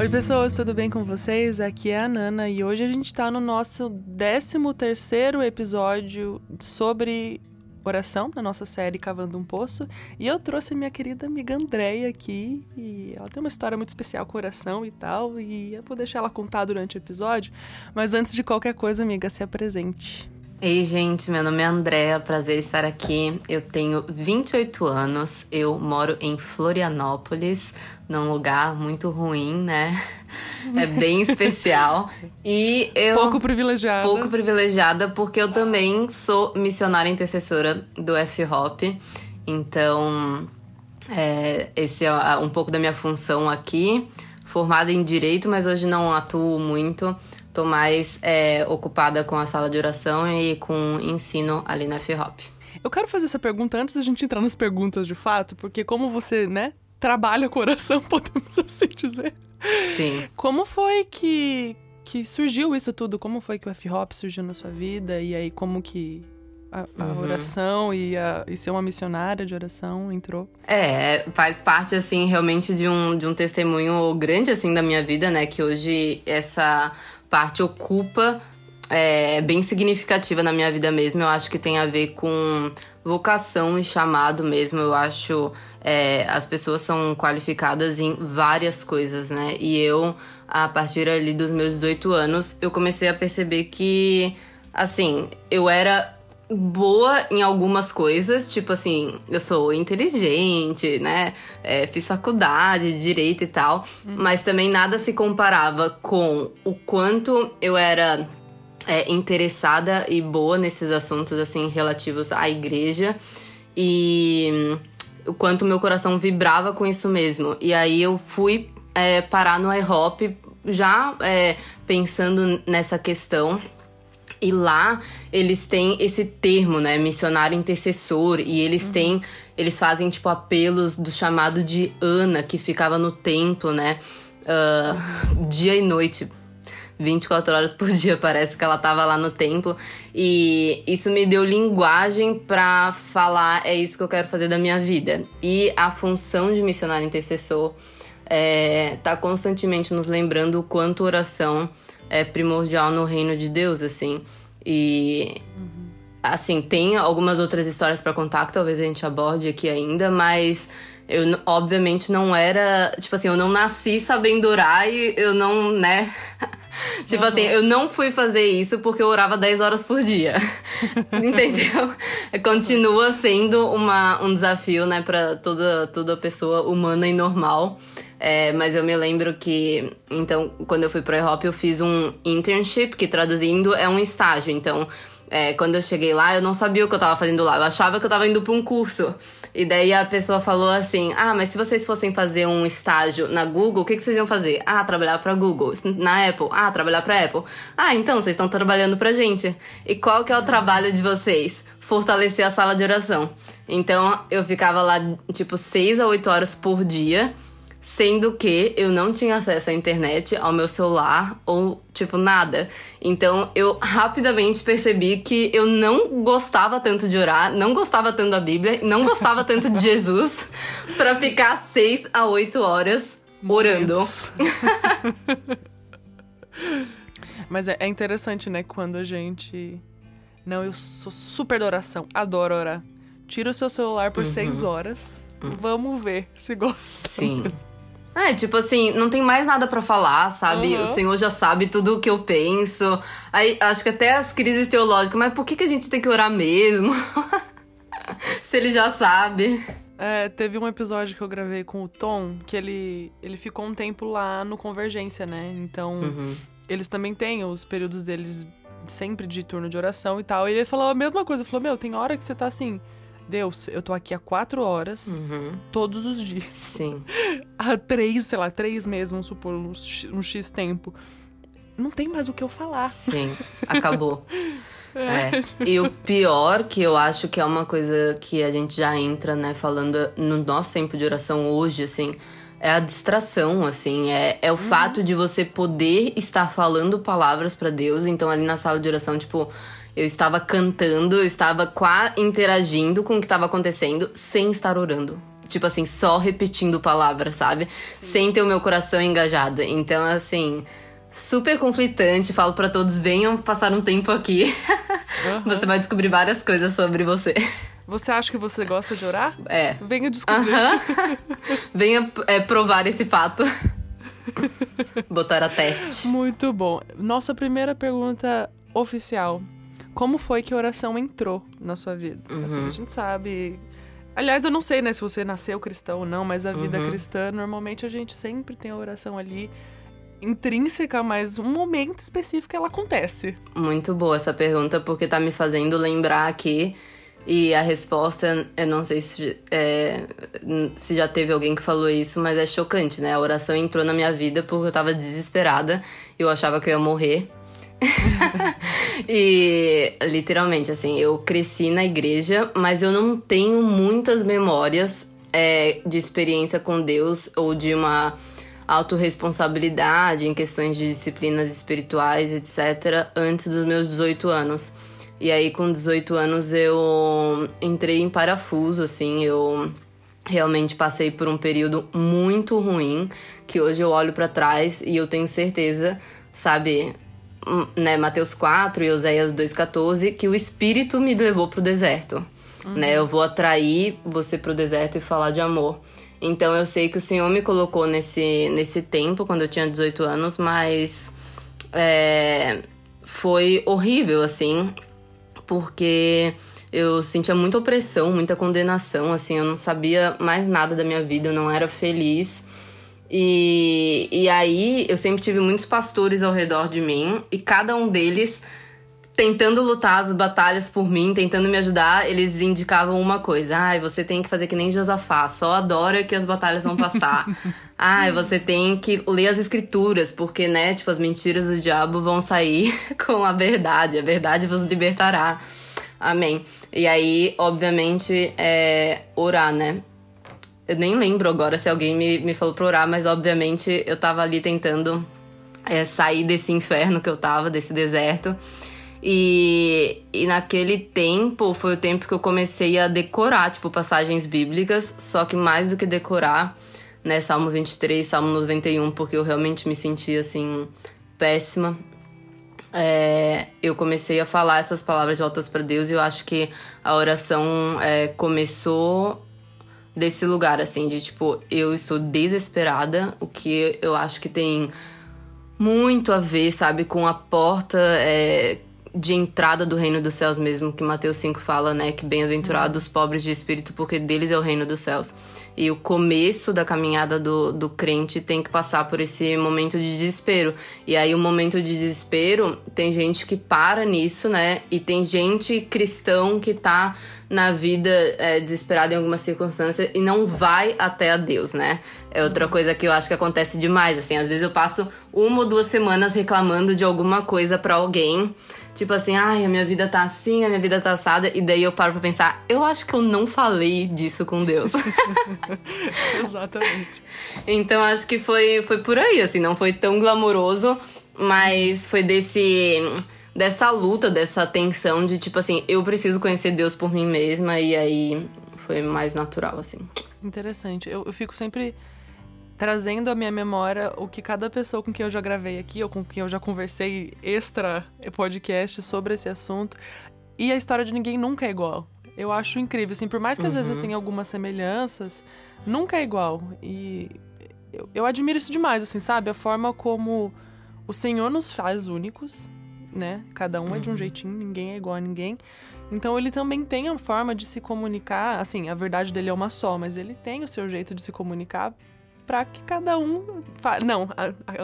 Oi, pessoas, tudo bem com vocês? Aqui é a Nana e hoje a gente está no nosso 13 terceiro episódio sobre oração na nossa série Cavando um Poço. E eu trouxe minha querida amiga Andréia aqui. E ela tem uma história muito especial com oração e tal. E eu vou deixar ela contar durante o episódio. Mas antes de qualquer coisa, amiga, se apresente. Ei, gente, meu nome é Andréa, prazer estar aqui. Eu tenho 28 anos, eu moro em Florianópolis, num lugar muito ruim, né? É bem especial. E eu. Pouco privilegiada. Pouco privilegiada, porque eu também sou missionária intercessora do F-Hop. Então, é, esse é um pouco da minha função aqui. Formada em direito, mas hoje não atuo muito Tô mais é, ocupada com a sala de oração e com ensino ali na F-Hop. Eu quero fazer essa pergunta antes da gente entrar nas perguntas de fato, porque como você, né, trabalha com oração, podemos assim dizer. Sim. Como foi que, que surgiu isso tudo? Como foi que o F-Hop surgiu na sua vida? E aí, como que a, a uhum. oração e, a, e ser uma missionária de oração entrou? É, faz parte, assim, realmente de um, de um testemunho grande, assim, da minha vida, né? Que hoje essa parte ocupa é bem significativa na minha vida mesmo. Eu acho que tem a ver com vocação e chamado mesmo. Eu acho é, as pessoas são qualificadas em várias coisas, né? E eu, a partir ali dos meus 18 anos, eu comecei a perceber que, assim, eu era boa em algumas coisas, tipo assim, eu sou inteligente, né? É, fiz faculdade de direito e tal, uhum. mas também nada se comparava com o quanto eu era é, interessada e boa nesses assuntos, assim, relativos à igreja e o quanto meu coração vibrava com isso mesmo. E aí eu fui é, parar no iHop já é, pensando nessa questão e lá eles têm esse termo, né, missionário intercessor, e eles uhum. têm, eles fazem tipo apelos do chamado de Ana, que ficava no templo, né, uh, dia e noite. 24 horas por dia, parece que ela tava lá no templo. E isso me deu linguagem para falar: é isso que eu quero fazer da minha vida. E a função de missionário intercessor é, tá constantemente nos lembrando o quanto oração é primordial no reino de Deus, assim. E. Assim, tem algumas outras histórias para contar que talvez a gente aborde aqui ainda, mas eu obviamente não era. Tipo assim, eu não nasci sabendo orar e eu não, né? tipo uhum. assim, eu não fui fazer isso porque eu orava 10 horas por dia. Entendeu? Continua sendo uma, um desafio, né, pra toda, toda pessoa humana e normal. É, mas eu me lembro que, então, quando eu fui pro iHop, eu fiz um internship, que traduzindo é um estágio. Então, é, quando eu cheguei lá, eu não sabia o que eu tava fazendo lá. Eu achava que eu tava indo pra um curso. E daí a pessoa falou assim: Ah, mas se vocês fossem fazer um estágio na Google, o que, que vocês iam fazer? Ah, trabalhar pra Google. Na Apple? Ah, trabalhar pra Apple. Ah, então vocês estão trabalhando pra gente. E qual que é o trabalho de vocês? Fortalecer a sala de oração. Então eu ficava lá, tipo, seis a oito horas por dia Sendo que eu não tinha acesso à internet, ao meu celular ou tipo nada. Então eu rapidamente percebi que eu não gostava tanto de orar, não gostava tanto da Bíblia, não gostava tanto de Jesus para ficar seis a oito horas orando. Mas é, é interessante, né, quando a gente. Não, eu sou super de oração, adoro orar. Tira o seu celular por uhum. seis horas. Uhum. Vamos ver se gosta. Sim. É, tipo assim, não tem mais nada para falar, sabe? Uhum. O Senhor já sabe tudo o que eu penso. Aí, acho que até as crises teológicas, mas por que, que a gente tem que orar mesmo? Se ele já sabe. É, teve um episódio que eu gravei com o Tom, que ele, ele ficou um tempo lá no Convergência, né? Então, uhum. eles também têm os períodos deles sempre de turno de oração e tal. E ele falou a mesma coisa, falou, meu, tem hora que você tá assim Deus, eu tô aqui há quatro horas, uhum. todos os dias. Sim. há três, sei lá, três meses, vamos supor, um, um X tempo. Não tem mais o que eu falar. Sim, acabou. É. é. E o pior, que eu acho que é uma coisa que a gente já entra, né, falando no nosso tempo de oração hoje, assim, é a distração, assim, é, é o uhum. fato de você poder estar falando palavras para Deus. Então, ali na sala de oração, tipo, eu estava cantando, eu estava interagindo com o que estava acontecendo sem estar orando. tipo assim, só repetindo palavras, sabe? Sim. Sem ter o meu coração engajado. Então, assim, super conflitante. Falo para todos: venham passar um tempo aqui. Uhum. Você vai descobrir várias coisas sobre você. Você acha que você gosta de orar? É. Venha descobrir. Uhum. Venha é, provar esse fato. Botar a teste. Muito bom. Nossa primeira pergunta oficial. Como foi que a oração entrou na sua vida? Uhum. Assim, a gente sabe. Aliás, eu não sei, né, se você nasceu cristão ou não, mas a vida uhum. cristã, normalmente a gente sempre tem a oração ali intrínseca, mas um momento específico ela acontece. Muito boa essa pergunta, porque tá me fazendo lembrar aqui. E a resposta, eu não sei se, é, se já teve alguém que falou isso, mas é chocante, né? A oração entrou na minha vida porque eu tava desesperada, eu achava que eu ia morrer. e literalmente, assim, eu cresci na igreja, mas eu não tenho muitas memórias é, de experiência com Deus ou de uma autorresponsabilidade em questões de disciplinas espirituais, etc., antes dos meus 18 anos. E aí, com 18 anos, eu entrei em parafuso, assim, eu realmente passei por um período muito ruim, que hoje eu olho para trás e eu tenho certeza, sabe, hum, né, Mateus 4 e Oséias 2:14, que o espírito me levou pro deserto, uhum. né? Eu vou atrair você pro deserto e falar de amor. Então eu sei que o Senhor me colocou nesse, nesse tempo, quando eu tinha 18 anos, mas é, foi horrível, assim, porque eu sentia muita opressão, muita condenação, assim, eu não sabia mais nada da minha vida, eu não era feliz. E, e aí eu sempre tive muitos pastores ao redor de mim, e cada um deles tentando lutar as batalhas por mim, tentando me ajudar, eles indicavam uma coisa. Ai, ah, você tem que fazer que nem Josafá, só adora que as batalhas vão passar. Ai, ah, você tem que ler as escrituras, porque, né, tipo, as mentiras do diabo vão sair com a verdade. A verdade vos libertará. Amém. E aí, obviamente, é orar, né? Eu nem lembro agora se alguém me, me falou pra orar, mas obviamente eu tava ali tentando é, sair desse inferno que eu tava, desse deserto. E, e naquele tempo foi o tempo que eu comecei a decorar, tipo, passagens bíblicas, só que mais do que decorar, né, Salmo 23, Salmo 91, porque eu realmente me sentia assim, péssima. É, eu comecei a falar essas palavras de voltas para Deus e eu acho que a oração é, começou desse lugar, assim, de tipo, eu estou desesperada, o que eu acho que tem muito a ver, sabe, com a porta é, de entrada do reino dos céus mesmo, que Mateus 5 fala, né? Que bem-aventurados os pobres de espírito, porque deles é o reino dos céus. E o começo da caminhada do, do crente tem que passar por esse momento de desespero. E aí, o momento de desespero, tem gente que para nisso, né? E tem gente cristão que tá na vida é, desesperada em alguma circunstância e não vai até a Deus, né? É outra coisa que eu acho que acontece demais, assim. Às vezes eu passo uma ou duas semanas reclamando de alguma coisa para alguém Tipo assim, ai, a minha vida tá assim, a minha vida tá assada. E daí eu paro pra pensar, eu acho que eu não falei disso com Deus. Exatamente. Então acho que foi, foi por aí, assim, não foi tão glamouroso, mas foi desse dessa luta, dessa tensão de tipo assim, eu preciso conhecer Deus por mim mesma e aí foi mais natural assim. Interessante. Eu, eu fico sempre trazendo à minha memória o que cada pessoa com quem eu já gravei aqui, ou com quem eu já conversei extra podcast sobre esse assunto. E a história de ninguém nunca é igual. Eu acho incrível, assim, por mais que às vezes uhum. tenha algumas semelhanças, nunca é igual. E eu, eu admiro isso demais, assim, sabe? A forma como o Senhor nos faz únicos, né? Cada um uhum. é de um uhum. jeitinho, ninguém é igual a ninguém. Então ele também tem a forma de se comunicar, assim, a verdade dele é uma só, mas ele tem o seu jeito de se comunicar para que cada um. Não,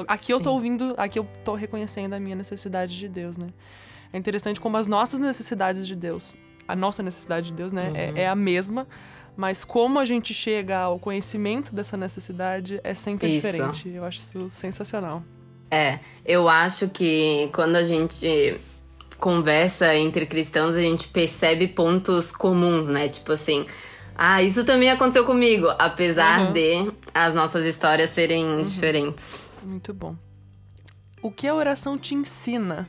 aqui Sim. eu tô ouvindo, aqui eu tô reconhecendo a minha necessidade de Deus, né? É interessante como as nossas necessidades de Deus, a nossa necessidade de Deus, né, é, uhum. é, é, a mesma, mas como a gente chega ao conhecimento dessa necessidade é sempre isso. diferente. Eu acho isso sensacional. É, eu acho que quando a gente conversa entre cristãos, a gente percebe pontos comuns, né? Tipo assim, ah, isso também aconteceu comigo, apesar uhum. de as nossas histórias serem uhum. diferentes. Muito bom. O que a oração te ensina?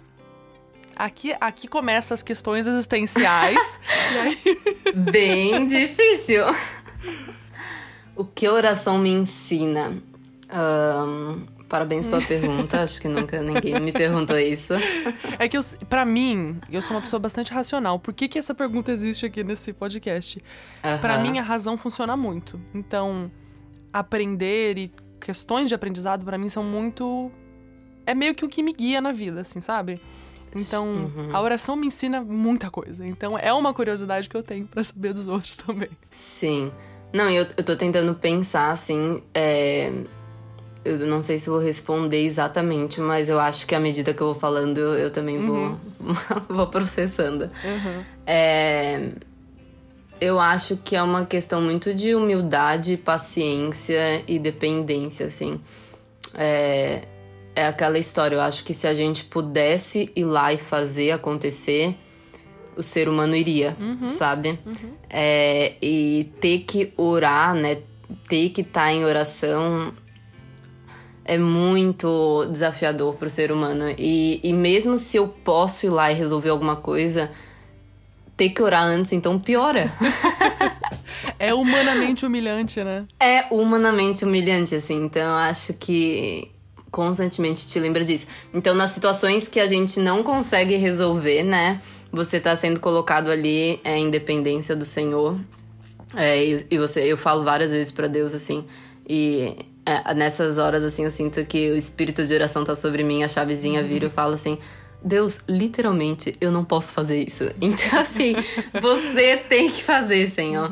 Aqui, aqui começam as questões existenciais. aí... Bem difícil. O que a oração me ensina? Um, parabéns pela pergunta, acho que nunca ninguém me perguntou isso. É que, eu, pra mim, eu sou uma pessoa bastante racional. Por que, que essa pergunta existe aqui nesse podcast? Uhum. Para mim, a razão funciona muito. Então, aprender e questões de aprendizado, para mim, são muito. É meio que o que me guia na vida, assim, sabe? Então, uhum. a oração me ensina muita coisa. Então, é uma curiosidade que eu tenho para saber dos outros também. Sim. Não, eu, eu tô tentando pensar, assim. É... Eu não sei se vou responder exatamente, mas eu acho que à medida que eu vou falando, eu, também uhum. vou, vou processando. Uhum. É... Eu acho que é uma questão muito de humildade, paciência e dependência, assim. É é aquela história. Eu acho que se a gente pudesse ir lá e fazer acontecer, o ser humano iria, uhum. sabe? Uhum. É, e ter que orar, né? Ter que estar tá em oração é muito desafiador para o ser humano. E, e mesmo se eu posso ir lá e resolver alguma coisa, ter que orar antes, então piora. é humanamente humilhante, né? É humanamente humilhante, assim. Então eu acho que constantemente te lembra disso. Então, nas situações que a gente não consegue resolver, né? Você tá sendo colocado ali é, em dependência do Senhor. É, e, e, você, eu falo várias vezes para Deus assim, e é, nessas horas assim eu sinto que o espírito de oração tá sobre mim, a chavezinha vira e eu falo assim: Deus, literalmente, eu não posso fazer isso. Então, assim, você tem que fazer, Senhor.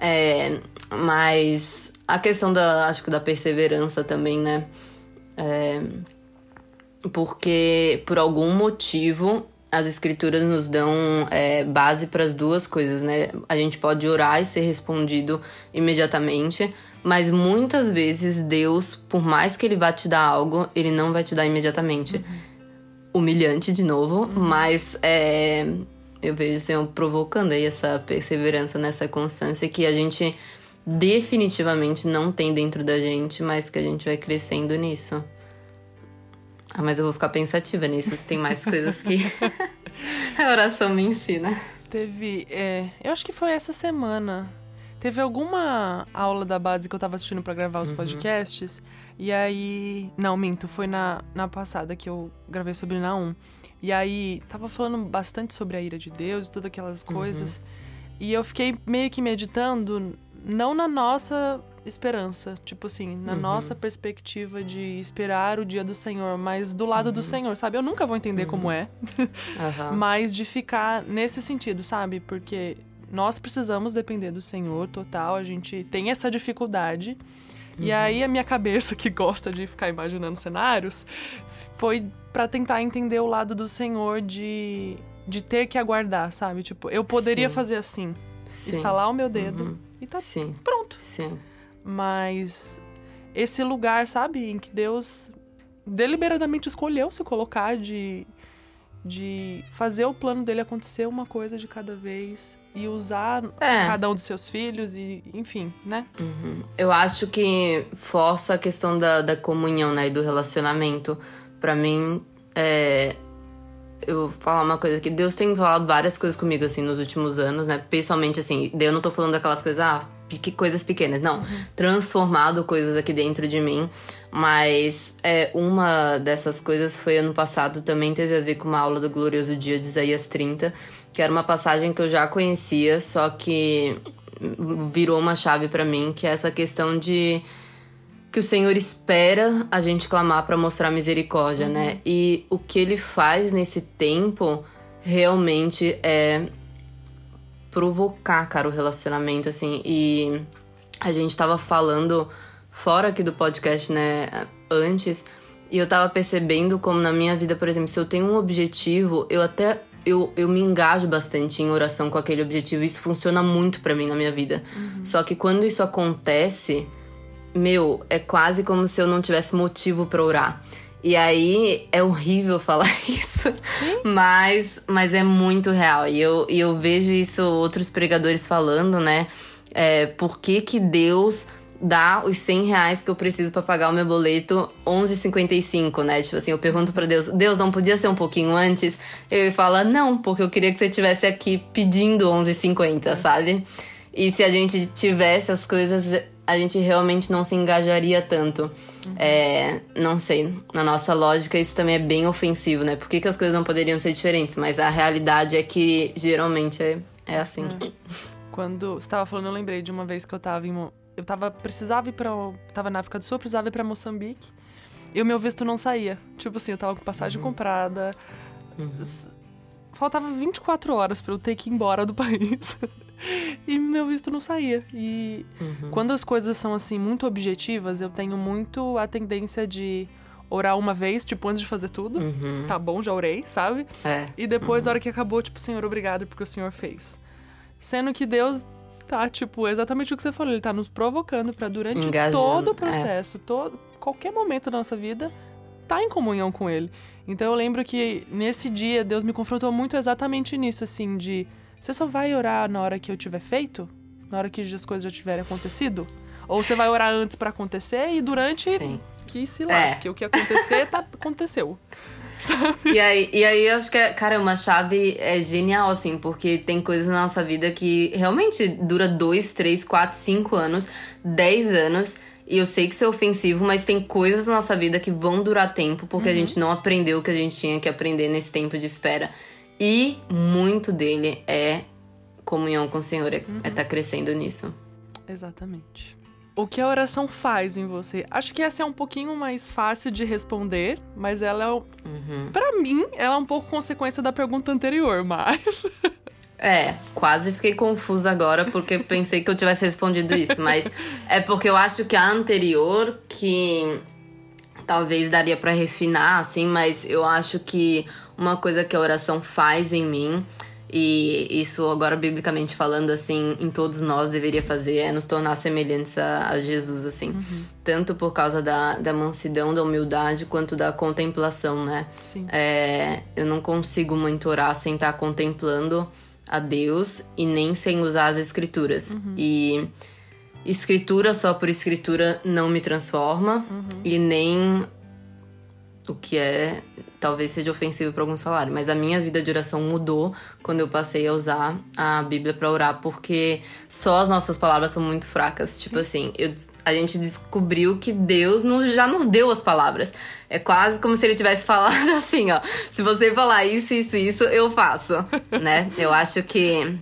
É, mas a questão da, acho que da perseverança também, né? É, porque por algum motivo as escrituras nos dão é, base para as duas coisas, né? A gente pode orar e ser respondido imediatamente, mas muitas vezes Deus, por mais que Ele vá te dar algo, Ele não vai te dar imediatamente. Uhum. Humilhante de novo, uhum. mas é, eu vejo o Senhor provocando aí essa perseverança, nessa constância que a gente definitivamente não tem dentro da gente, mas que a gente vai crescendo nisso. Ah, mas eu vou ficar pensativa nisso, se tem mais coisas que a oração me ensina. Teve, é, eu acho que foi essa semana. Teve alguma aula da base que eu tava assistindo para gravar os uhum. podcasts. E aí. Não, minto, foi na, na passada que eu gravei sobre Naum. E aí, tava falando bastante sobre a ira de Deus e todas aquelas uhum. coisas. Uhum. E eu fiquei meio que meditando não na nossa esperança, tipo assim, na uhum. nossa perspectiva de esperar o dia do Senhor, mas do lado uhum. do Senhor, sabe? Eu nunca vou entender uhum. como é, mas de ficar nesse sentido, sabe? Porque nós precisamos depender do Senhor total, a gente tem essa dificuldade. E uhum. aí a minha cabeça, que gosta de ficar imaginando cenários, foi para tentar entender o lado do Senhor de, de ter que aguardar, sabe? Tipo, eu poderia Sim. fazer assim. Sim. Instalar o meu dedo uhum. e tá Sim. pronto. Sim. Mas esse lugar, sabe, em que Deus deliberadamente escolheu se colocar de de fazer o plano dele acontecer uma coisa de cada vez e usar é. cada um dos seus filhos e enfim, né? Uhum. Eu acho que força a questão da, da comunhão, né, e do relacionamento. Para mim, é, eu vou falar uma coisa que Deus tem falado várias coisas comigo, assim, nos últimos anos, né? Pessoalmente, assim, eu não tô falando daquelas coisas, ah, que coisas pequenas, não. Uhum. Transformado coisas aqui dentro de mim. Mas é, uma dessas coisas foi ano passado, também teve a ver com uma aula do Glorioso Dia de Isaías 30, que era uma passagem que eu já conhecia, só que virou uma chave para mim, que é essa questão de que o Senhor espera a gente clamar para mostrar misericórdia, uhum. né? E o que ele faz nesse tempo realmente é provocar, cara, o relacionamento, assim. E a gente tava falando fora aqui do podcast, né, antes, e eu tava percebendo como na minha vida, por exemplo, se eu tenho um objetivo, eu até eu, eu me engajo bastante em oração com aquele objetivo. Isso funciona muito para mim na minha vida. Uhum. Só que quando isso acontece, meu, é quase como se eu não tivesse motivo para orar. E aí é horrível falar isso, mas, mas é muito real. E eu, e eu vejo isso outros pregadores falando, né? É, por que, que Deus dá os 100 reais que eu preciso para pagar o meu boleto 11,55, né? Tipo assim, eu pergunto para Deus, Deus, não podia ser um pouquinho antes? Ele fala, não, porque eu queria que você estivesse aqui pedindo 11,50, sabe? E se a gente tivesse as coisas a gente realmente não se engajaria tanto. Uhum. É, não sei, na nossa lógica isso também é bem ofensivo, né? Por que, que as coisas não poderiam ser diferentes? Mas a realidade é que geralmente é, é assim. É. Quando você estava falando, eu lembrei de uma vez que eu tava em. Eu tava, precisava ir pra. Tava na África do Sul, precisava ir pra Moçambique. E o meu visto não saía. Tipo assim, eu tava com passagem uhum. comprada. Uhum. Faltava 24 horas para eu ter que ir embora do país. e meu visto não saía. E uhum. quando as coisas são assim muito objetivas, eu tenho muito a tendência de orar uma vez, tipo, antes de fazer tudo. Uhum. Tá bom, já orei, sabe? É. E depois, uhum. na hora que acabou, tipo, Senhor, obrigado porque o Senhor fez. Sendo que Deus tá, tipo, exatamente o que você falou, ele tá nos provocando para durante Engajando, todo o é. processo, é. todo qualquer momento da nossa vida, tá em comunhão com ele. Então eu lembro que nesse dia Deus me confrontou muito exatamente nisso, assim, de você só vai orar na hora que eu tiver feito? Na hora que as coisas já tiverem acontecido? Ou você vai orar antes para acontecer e durante Sim. que se lasque. É. O que acontecer, tá, aconteceu. E aí, e aí eu acho que, cara, uma chave é genial, assim, porque tem coisas na nossa vida que realmente dura dois, três, quatro, cinco anos, dez anos. E eu sei que isso é ofensivo, mas tem coisas na nossa vida que vão durar tempo porque uhum. a gente não aprendeu o que a gente tinha que aprender nesse tempo de espera. E muito dele é comunhão com o Senhor, é uhum. estar tá crescendo nisso. Exatamente. O que a oração faz em você? Acho que essa é um pouquinho mais fácil de responder, mas ela é. Uhum. para mim, ela é um pouco consequência da pergunta anterior, mas. É, quase fiquei confusa agora porque pensei que eu tivesse respondido isso, mas é porque eu acho que a anterior que talvez daria para refinar assim, mas eu acho que uma coisa que a oração faz em mim e isso agora biblicamente falando assim, em todos nós deveria fazer é nos tornar semelhantes a, a Jesus assim, uhum. tanto por causa da, da mansidão, da humildade, quanto da contemplação, né? Sim. É, eu não consigo muito orar sem estar contemplando a Deus e nem sem usar as escrituras. Uhum. E escritura só por escritura não me transforma uhum. e nem o que é talvez seja ofensivo para alguns falarem, mas a minha vida de oração mudou quando eu passei a usar a Bíblia para orar, porque só as nossas palavras são muito fracas. Tipo Sim. assim, eu, a gente descobriu que Deus nos, já nos deu as palavras. É quase como se ele tivesse falado assim, ó. Se você falar isso, isso, isso, eu faço, né? Eu acho que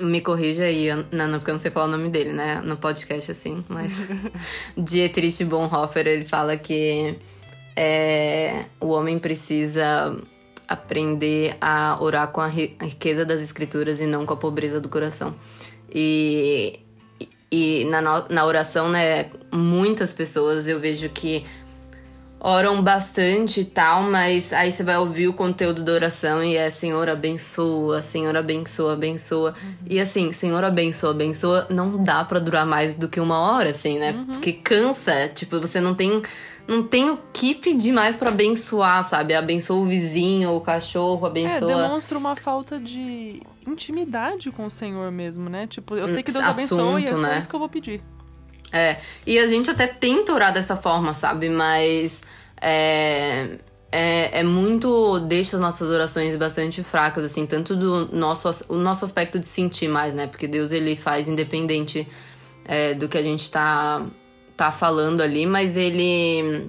me corrija aí, Nana, porque eu não sei falar o nome dele, né? No podcast, assim, mas. Dietrich Bonhoeffer, ele fala que é, o homem precisa aprender a orar com a riqueza das escrituras e não com a pobreza do coração. E, e na, na oração, né, muitas pessoas eu vejo que oram bastante e tal, mas aí você vai ouvir o conteúdo da oração e é Senhor abençoa, Senhor abençoa, abençoa. Uhum. E assim, Senhor abençoa, abençoa, não dá para durar mais do que uma hora, assim, né? Uhum. Porque cansa, tipo, você não tem não tem o que pedir mais para abençoar, sabe? Abençoa o vizinho, o cachorro, abençoa. É, demonstra uma falta de intimidade com o Senhor mesmo, né? Tipo, eu sei que Deus Assunto, abençoa e é só né? isso que eu vou pedir. É, e a gente até tenta orar dessa forma, sabe? Mas é, é, é, muito. deixa as nossas orações bastante fracas, assim, tanto do nosso, o nosso aspecto de sentir mais, né? Porque Deus ele faz independente é, do que a gente tá tá falando ali, mas ele.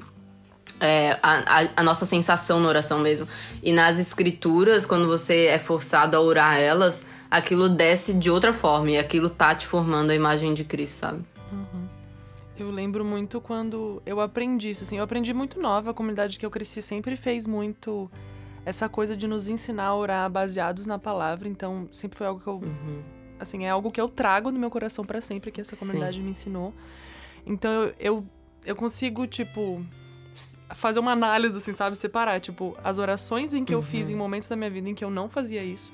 É, a, a, a, nossa sensação na oração mesmo. E nas escrituras, quando você é forçado a orar elas, aquilo desce de outra forma e aquilo tá te formando a imagem de Cristo, sabe? Uhum. Eu lembro muito quando eu aprendi isso, assim, eu aprendi muito nova, a comunidade que eu cresci sempre fez muito essa coisa de nos ensinar a orar baseados na palavra, então sempre foi algo que eu, uhum. assim, é algo que eu trago no meu coração para sempre, que essa comunidade Sim. me ensinou. Então eu, eu, eu consigo, tipo, fazer uma análise, assim, sabe? Separar, tipo, as orações em que uhum. eu fiz em uhum. momentos da minha vida em que eu não fazia isso.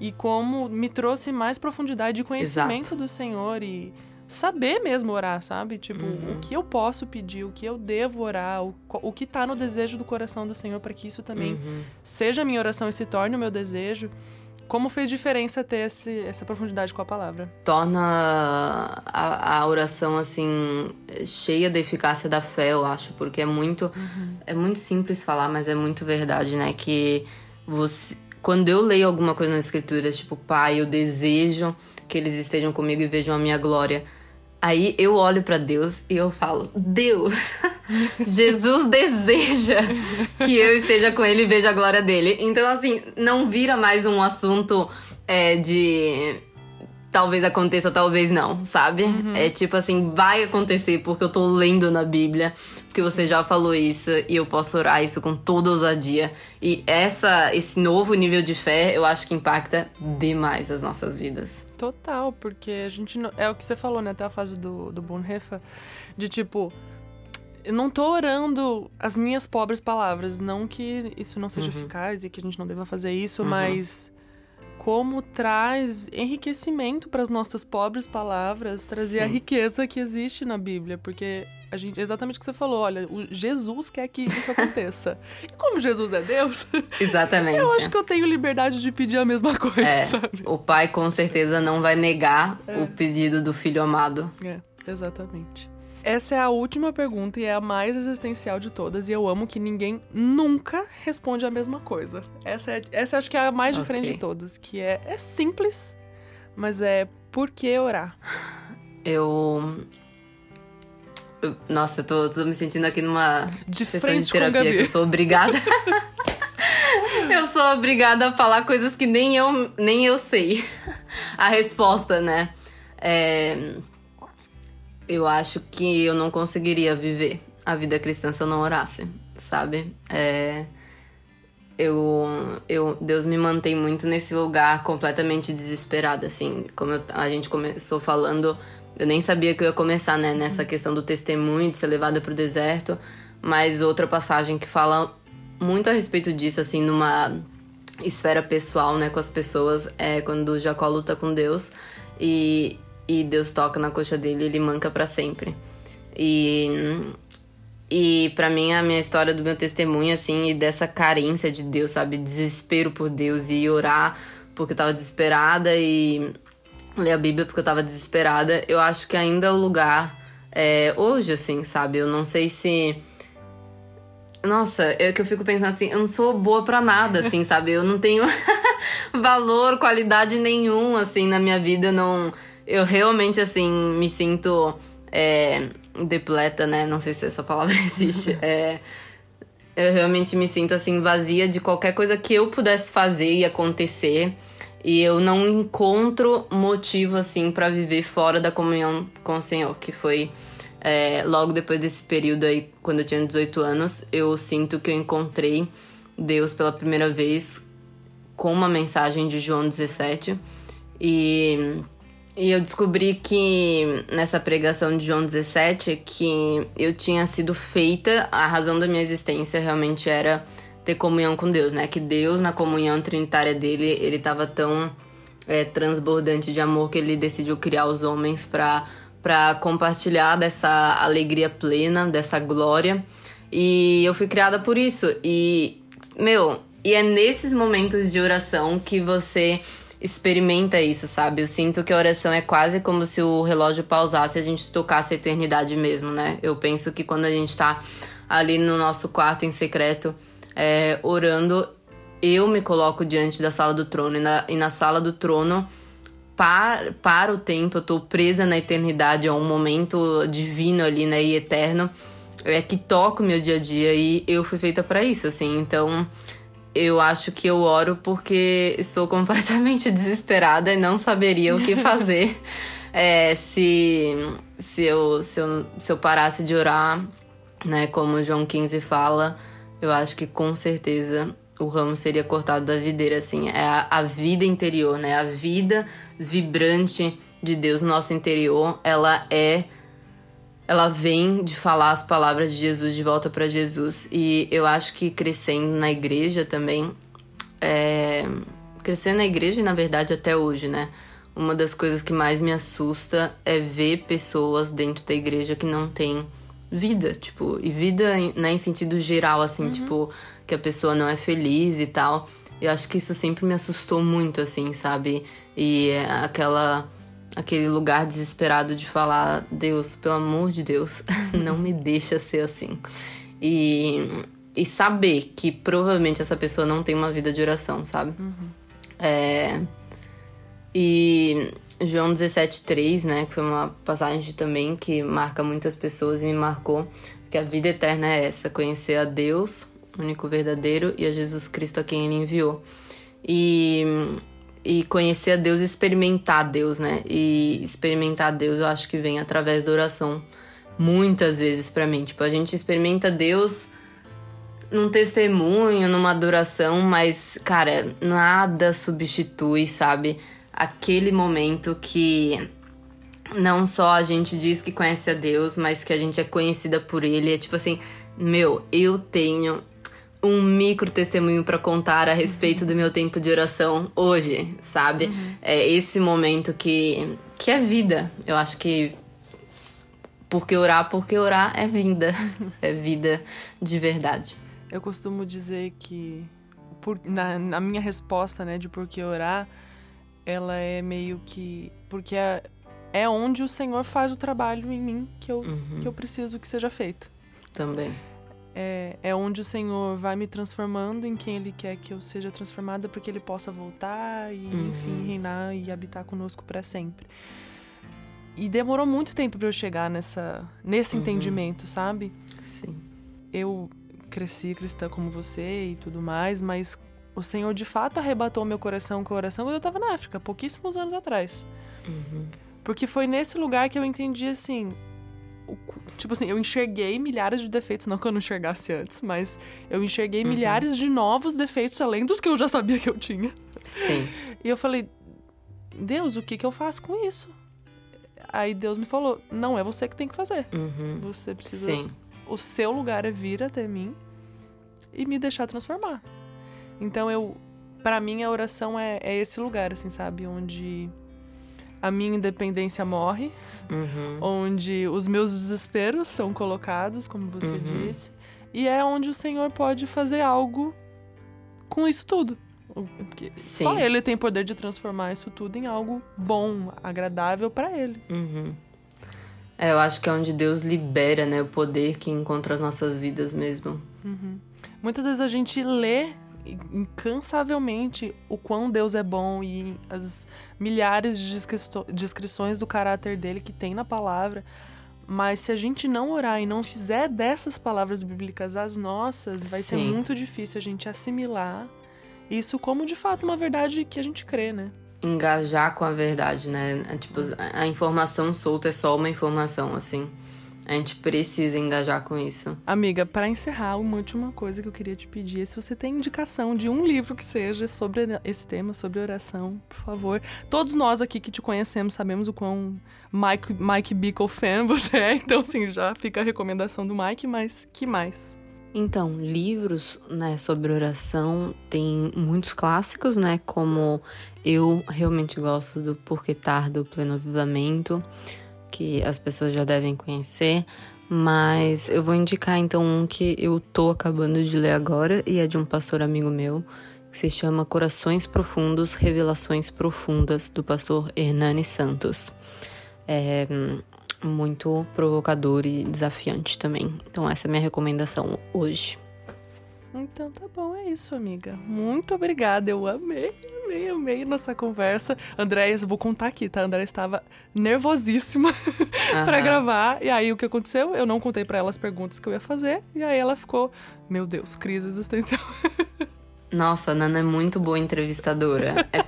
E como me trouxe mais profundidade de conhecimento Exato. do Senhor e saber mesmo orar, sabe? Tipo, uhum. o que eu posso pedir, o que eu devo orar, o, o que tá no desejo do coração do Senhor para que isso também uhum. seja a minha oração e se torne o meu desejo. Como fez diferença ter esse, essa profundidade com a palavra? Torna a, a, oração, assim, cheia da eficácia da fé, eu acho, porque é muito. Uhum. É muito simples falar, mas é muito verdade, né? Que você. Quando eu leio alguma coisa nas escrituras, tipo, pai, eu desejo que eles estejam comigo e vejam a minha glória. Aí eu olho para Deus e eu falo: Deus, Jesus deseja que eu esteja com ele e veja a glória dele. Então, assim, não vira mais um assunto é, de talvez aconteça, talvez não, sabe? Uhum. É tipo assim, vai acontecer porque eu tô lendo na Bíblia, porque você já falou isso e eu posso orar isso com toda ousadia. E essa esse novo nível de fé, eu acho que impacta demais as nossas vidas. Total, porque a gente não, é o que você falou, né, até a fase do do Bonhoeffer, de tipo eu não tô orando as minhas pobres palavras, não que isso não seja uhum. eficaz e que a gente não deva fazer isso, uhum. mas como traz enriquecimento para as nossas pobres palavras, trazer Sim. a riqueza que existe na Bíblia, porque a gente exatamente o que você falou, olha, o Jesus quer que isso aconteça. e como Jesus é Deus, exatamente. eu acho que eu tenho liberdade de pedir a mesma coisa, é, sabe? O pai com certeza não vai negar é. o pedido do filho amado. É, exatamente. Essa é a última pergunta e é a mais existencial de todas. E eu amo que ninguém nunca responde a mesma coisa. Essa, é, essa acho que é a mais okay. diferente de todas. Que é, é simples, mas é por que orar? Eu. Nossa, eu tô, tô me sentindo aqui numa de sessão de terapia que eu sou obrigada. eu sou obrigada a falar coisas que nem eu, nem eu sei. a resposta, né? É eu acho que eu não conseguiria viver a vida cristã se eu não orasse, sabe? É, eu, eu, Deus me mantém muito nesse lugar completamente desesperada, assim. Como eu, a gente começou falando, eu nem sabia que eu ia começar, né? Nessa questão do testemunho, de ser levada para o deserto. Mas outra passagem que fala muito a respeito disso, assim, numa esfera pessoal, né, com as pessoas, é quando Jacó luta com Deus. E e Deus toca na coxa dele, ele manca para sempre. E e para mim a minha história do meu testemunho assim e dessa carência de Deus, sabe, desespero por Deus e orar porque eu tava desesperada e ler a Bíblia porque eu tava desesperada, eu acho que ainda é o lugar é, hoje assim, sabe? Eu não sei se nossa, é que eu fico pensando assim, eu não sou boa para nada, assim, sabe? Eu não tenho valor, qualidade nenhum, assim, na minha vida. Não, eu realmente, assim, me sinto é, depleta, né? Não sei se essa palavra existe. É, eu realmente me sinto, assim, vazia de qualquer coisa que eu pudesse fazer e acontecer. E eu não encontro motivo, assim, para viver fora da comunhão com o Senhor, que foi é, logo depois desse período aí, quando eu tinha 18 anos, eu sinto que eu encontrei Deus pela primeira vez com uma mensagem de João 17. E e eu descobri que nessa pregação de João 17 que eu tinha sido feita, a razão da minha existência realmente era ter comunhão com Deus, né? Que Deus, na comunhão trinitária dele, ele estava tão é, transbordante de amor que ele decidiu criar os homens para para compartilhar dessa alegria plena, dessa glória. E eu fui criada por isso. E, meu, e é nesses momentos de oração que você experimenta isso, sabe? Eu sinto que a oração é quase como se o relógio pausasse e a gente tocasse a eternidade mesmo, né? Eu penso que quando a gente tá ali no nosso quarto em secreto, é, orando, eu me coloco diante da sala do trono. E na, e na sala do trono, para, para o tempo, eu tô presa na eternidade, é um momento divino ali, né? E eterno. É que toca o meu dia a dia e eu fui feita para isso, assim. Então, eu acho que eu oro porque estou completamente desesperada e não saberia o que fazer é, se, se, eu, se, eu, se eu parasse de orar, né? Como João 15 fala, eu acho que com certeza o ramo seria cortado da videira, assim. É a, a vida interior, né? A vida vibrante de Deus no nosso interior, ela é ela vem de falar as palavras de Jesus de volta para Jesus. E eu acho que crescendo na igreja também, é... crescendo na igreja e na verdade até hoje, né? Uma das coisas que mais me assusta é ver pessoas dentro da igreja que não têm vida, tipo, e vida né, em sentido geral, assim, uhum. tipo, que a pessoa não é feliz e tal. Eu acho que isso sempre me assustou muito, assim, sabe? E é aquela aquele lugar desesperado de falar: Deus, pelo amor de Deus, não me deixa ser assim. E, e saber que provavelmente essa pessoa não tem uma vida de oração, sabe? Uhum. É, E João 17,3, né? Que foi uma passagem também que marca muitas pessoas e me marcou. Que a vida eterna é essa: conhecer a Deus, único verdadeiro, e a Jesus Cristo a quem ele enviou. E, e conhecer a Deus, experimentar Deus, né? E experimentar Deus eu acho que vem através da oração. Muitas vezes para mim. Tipo, a gente experimenta Deus num testemunho, numa adoração, mas, cara, nada substitui, sabe? Aquele momento que não só a gente diz que conhece a Deus, mas que a gente é conhecida por Ele. É tipo assim, meu, eu tenho um micro testemunho para contar a respeito do meu tempo de oração hoje, sabe? Uhum. É esse momento que, que é vida. Eu acho que porque orar, porque orar é vida. é vida de verdade. Eu costumo dizer que por, na, na, minha resposta, né, de por que orar, ela é meio que porque é, é onde o Senhor faz o trabalho em mim que eu, uhum. que eu preciso que seja feito. Também. É, é onde o Senhor vai me transformando em quem Ele quer que eu seja transformada para que Ele possa voltar e, uhum. enfim, reinar e habitar conosco para sempre. E demorou muito tempo para eu chegar nessa, nesse uhum. entendimento, sabe? Sim. Eu cresci cristã como você e tudo mais, mas o Senhor de fato arrebatou meu coração com oração quando eu estava na África, pouquíssimos anos atrás. Uhum. Porque foi nesse lugar que eu entendi assim. Tipo assim, eu enxerguei milhares de defeitos, não que eu não enxergasse antes, mas eu enxerguei uhum. milhares de novos defeitos além dos que eu já sabia que eu tinha. Sim. E eu falei, Deus, o que, que eu faço com isso? Aí Deus me falou, não é você que tem que fazer. Uhum. Você precisa. Sim o seu lugar é vir até mim e me deixar transformar. Então eu, para mim a oração é, é, esse lugar, assim, sabe, onde a minha independência morre, uhum. onde os meus desesperos são colocados, como você uhum. disse, e é onde o Senhor pode fazer algo com isso tudo. Porque só Ele tem poder de transformar isso tudo em algo bom, agradável para Ele. Uhum. É, eu acho que é onde Deus libera, né, o poder que encontra as nossas vidas mesmo. Uhum. Muitas vezes a gente lê incansavelmente o quão Deus é bom e as milhares de descrições do caráter dele que tem na palavra. Mas se a gente não orar e não fizer dessas palavras bíblicas as nossas, vai Sim. ser muito difícil a gente assimilar isso como de fato uma verdade que a gente crê, né? engajar com a verdade, né? É, tipo, a informação solta é só uma informação, assim. A gente precisa engajar com isso. Amiga, para encerrar, uma última coisa que eu queria te pedir é se você tem indicação de um livro que seja sobre esse tema, sobre oração, por favor. Todos nós aqui que te conhecemos sabemos o quão Mike, Mike Bickle fan você é, então, assim, já fica a recomendação do Mike, mas que mais? Então, livros né, sobre oração tem muitos clássicos, né? Como eu realmente gosto do Porquê Tardo, Pleno Avivamento, que as pessoas já devem conhecer. Mas eu vou indicar então um que eu tô acabando de ler agora e é de um pastor amigo meu, que se chama Corações Profundos, Revelações Profundas, do pastor Hernani Santos. É, muito provocador e desafiante também. Então essa é a minha recomendação hoje. Então tá bom, é isso, amiga. Muito obrigada, eu amei, amei, amei nossa conversa. Andréia, vou contar aqui, tá? Andréia estava nervosíssima para gravar. E aí o que aconteceu? Eu não contei para ela as perguntas que eu ia fazer. E aí ela ficou, meu Deus, crise existencial. Nossa, a Nana é muito boa entrevistadora. É...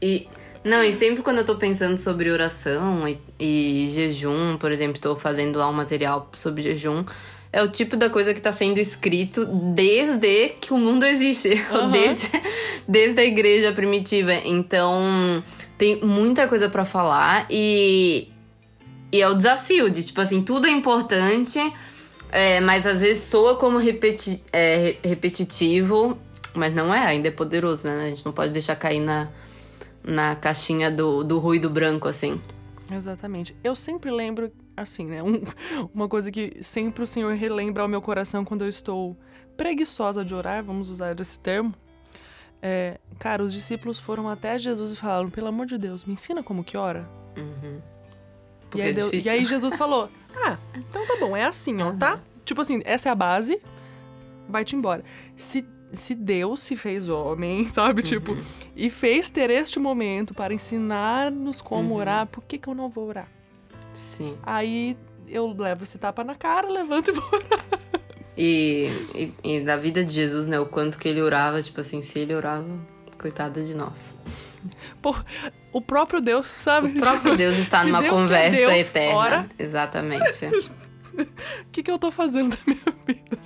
E não, e sempre quando eu tô pensando sobre oração e, e jejum, por exemplo, tô fazendo lá um material sobre jejum, é o tipo da coisa que tá sendo escrito desde que o mundo existe, uhum. desde, desde a igreja primitiva. Então, tem muita coisa para falar e, e é o desafio de, tipo assim, tudo é importante, é, mas às vezes soa como repeti é, repetitivo, mas não é, ainda é poderoso, né? A gente não pode deixar cair na na caixinha do, do ruído branco, assim. Exatamente. Eu sempre lembro, assim, né? Um, uma coisa que sempre o Senhor relembra ao meu coração quando eu estou preguiçosa de orar, vamos usar esse termo. É, cara, os discípulos foram até Jesus e falaram: pelo amor de Deus, me ensina como que ora. Uhum. E aí, é Deus, e aí, Jesus falou: ah, então tá bom, é assim, ó, uhum. tá? Tipo assim, essa é a base, vai-te embora. Se se Deus se fez homem, sabe? Tipo, e fez ter este momento para ensinar-nos como orar, por que, que eu não vou orar? Sim. Aí eu levo esse tapa na cara, levanto e vou orar. E, e, e da vida de Jesus, né? O quanto que ele orava, tipo assim, se ele orava, coitada de nós. Pô, o próprio Deus, sabe? O próprio Deus está numa Deus conversa Deus, eterna. ora. Exatamente. O que, que eu tô fazendo da minha vida?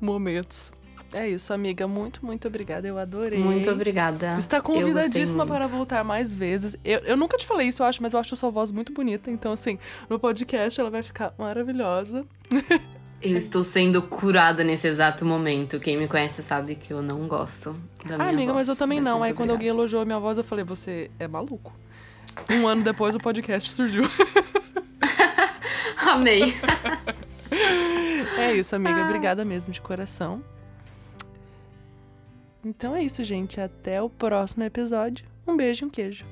Momentos. É isso, amiga. Muito, muito obrigada. Eu adorei. Muito obrigada. Está convidadíssima para voltar mais vezes. Eu, eu nunca te falei isso, eu acho, mas eu acho sua voz muito bonita. Então, assim, no podcast ela vai ficar maravilhosa. Eu estou sendo curada nesse exato momento. Quem me conhece sabe que eu não gosto da minha Ah, amiga, voz. mas eu também não. muito Aí quando alguém obrigada. elogiou a minha voz, eu falei, você é maluco. Um ano depois o podcast surgiu. Amei. É isso, amiga. Obrigada mesmo, de coração. Então é isso, gente. Até o próximo episódio. Um beijo e um queijo.